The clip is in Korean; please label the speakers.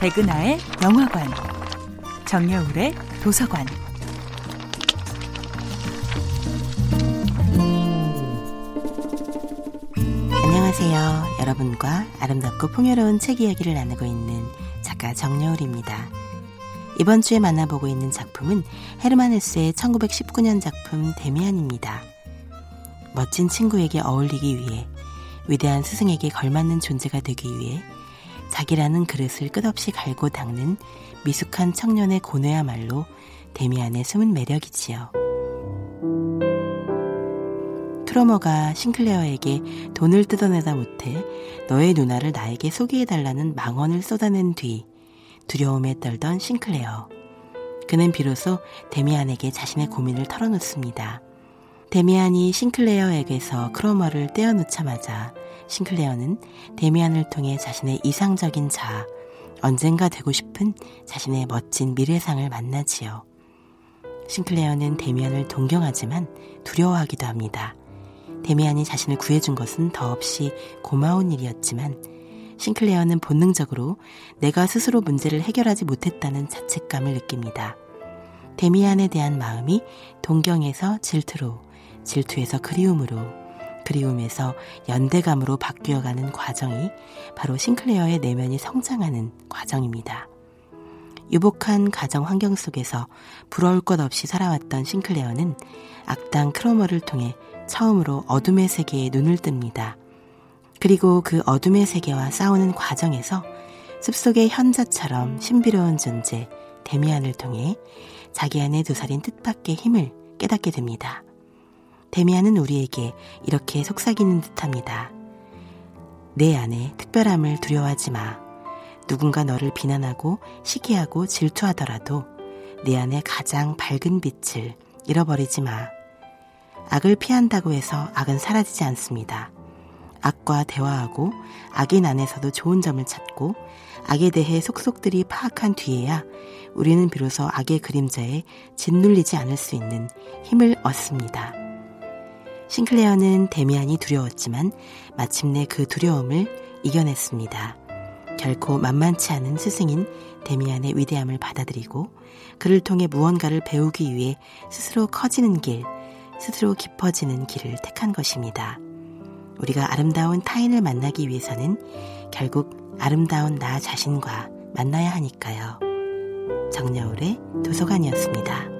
Speaker 1: 백은하의 영화관, 정여울의 도서관.
Speaker 2: 안녕하세요. 여러분과 아름답고 풍요로운 책 이야기를 나누고 있는 작가 정여울입니다. 이번 주에 만나보고 있는 작품은 헤르만 헤스의 1919년 작품 데미안입니다. 멋진 친구에게 어울리기 위해 위대한 스승에게 걸맞는 존재가 되기 위해 자기라는 그릇을 끝없이 갈고 닦는 미숙한 청년의 고뇌야말로 데미안의 숨은 매력이지요. 크로머가 싱클레어에게 돈을 뜯어내다 못해 너의 누나를 나에게 소개해달라는 망언을 쏟아낸 뒤 두려움에 떨던 싱클레어. 그는 비로소 데미안에게 자신의 고민을 털어놓습니다. 데미안이 싱클레어에게서 크로머를 떼어놓자마자 싱클레어는 데미안을 통해 자신의 이상적인 자, 언젠가 되고 싶은 자신의 멋진 미래상을 만나지요. 싱클레어는 데미안을 동경하지만 두려워하기도 합니다. 데미안이 자신을 구해준 것은 더없이 고마운 일이었지만 싱클레어는 본능적으로 내가 스스로 문제를 해결하지 못했다는 자책감을 느낍니다. 데미안에 대한 마음이 동경에서 질투로, 질투에서 그리움으로, 그리움에서 연대감으로 바뀌어가는 과정이 바로 싱클레어의 내면이 성장하는 과정입니다. 유복한 가정 환경 속에서 부러울 것 없이 살아왔던 싱클레어는 악당 크로머를 통해 처음으로 어둠의 세계에 눈을 뜹니다. 그리고 그 어둠의 세계와 싸우는 과정에서 숲속의 현자처럼 신비로운 존재 데미안을 통해 자기 안의 두 살인 뜻밖의 힘을 깨닫게 됩니다. 데미안은 우리에게 이렇게 속삭이는 듯합니다. 내 안에 특별함을 두려워하지 마. 누군가 너를 비난하고 시기하고 질투하더라도 내 안에 가장 밝은 빛을 잃어버리지 마. 악을 피한다고 해서 악은 사라지지 않습니다. 악과 대화하고 악인 안에서도 좋은 점을 찾고 악에 대해 속속들이 파악한 뒤에야 우리는 비로소 악의 그림자에 짓눌리지 않을 수 있는 힘을 얻습니다. 싱클레어는 데미안이 두려웠지만 마침내 그 두려움을 이겨냈습니다. 결코 만만치 않은 스승인 데미안의 위대함을 받아들이고 그를 통해 무언가를 배우기 위해 스스로 커지는 길, 스스로 깊어지는 길을 택한 것입니다. 우리가 아름다운 타인을 만나기 위해서는 결국 아름다운 나 자신과 만나야 하니까요. 정여울의 도서관이었습니다.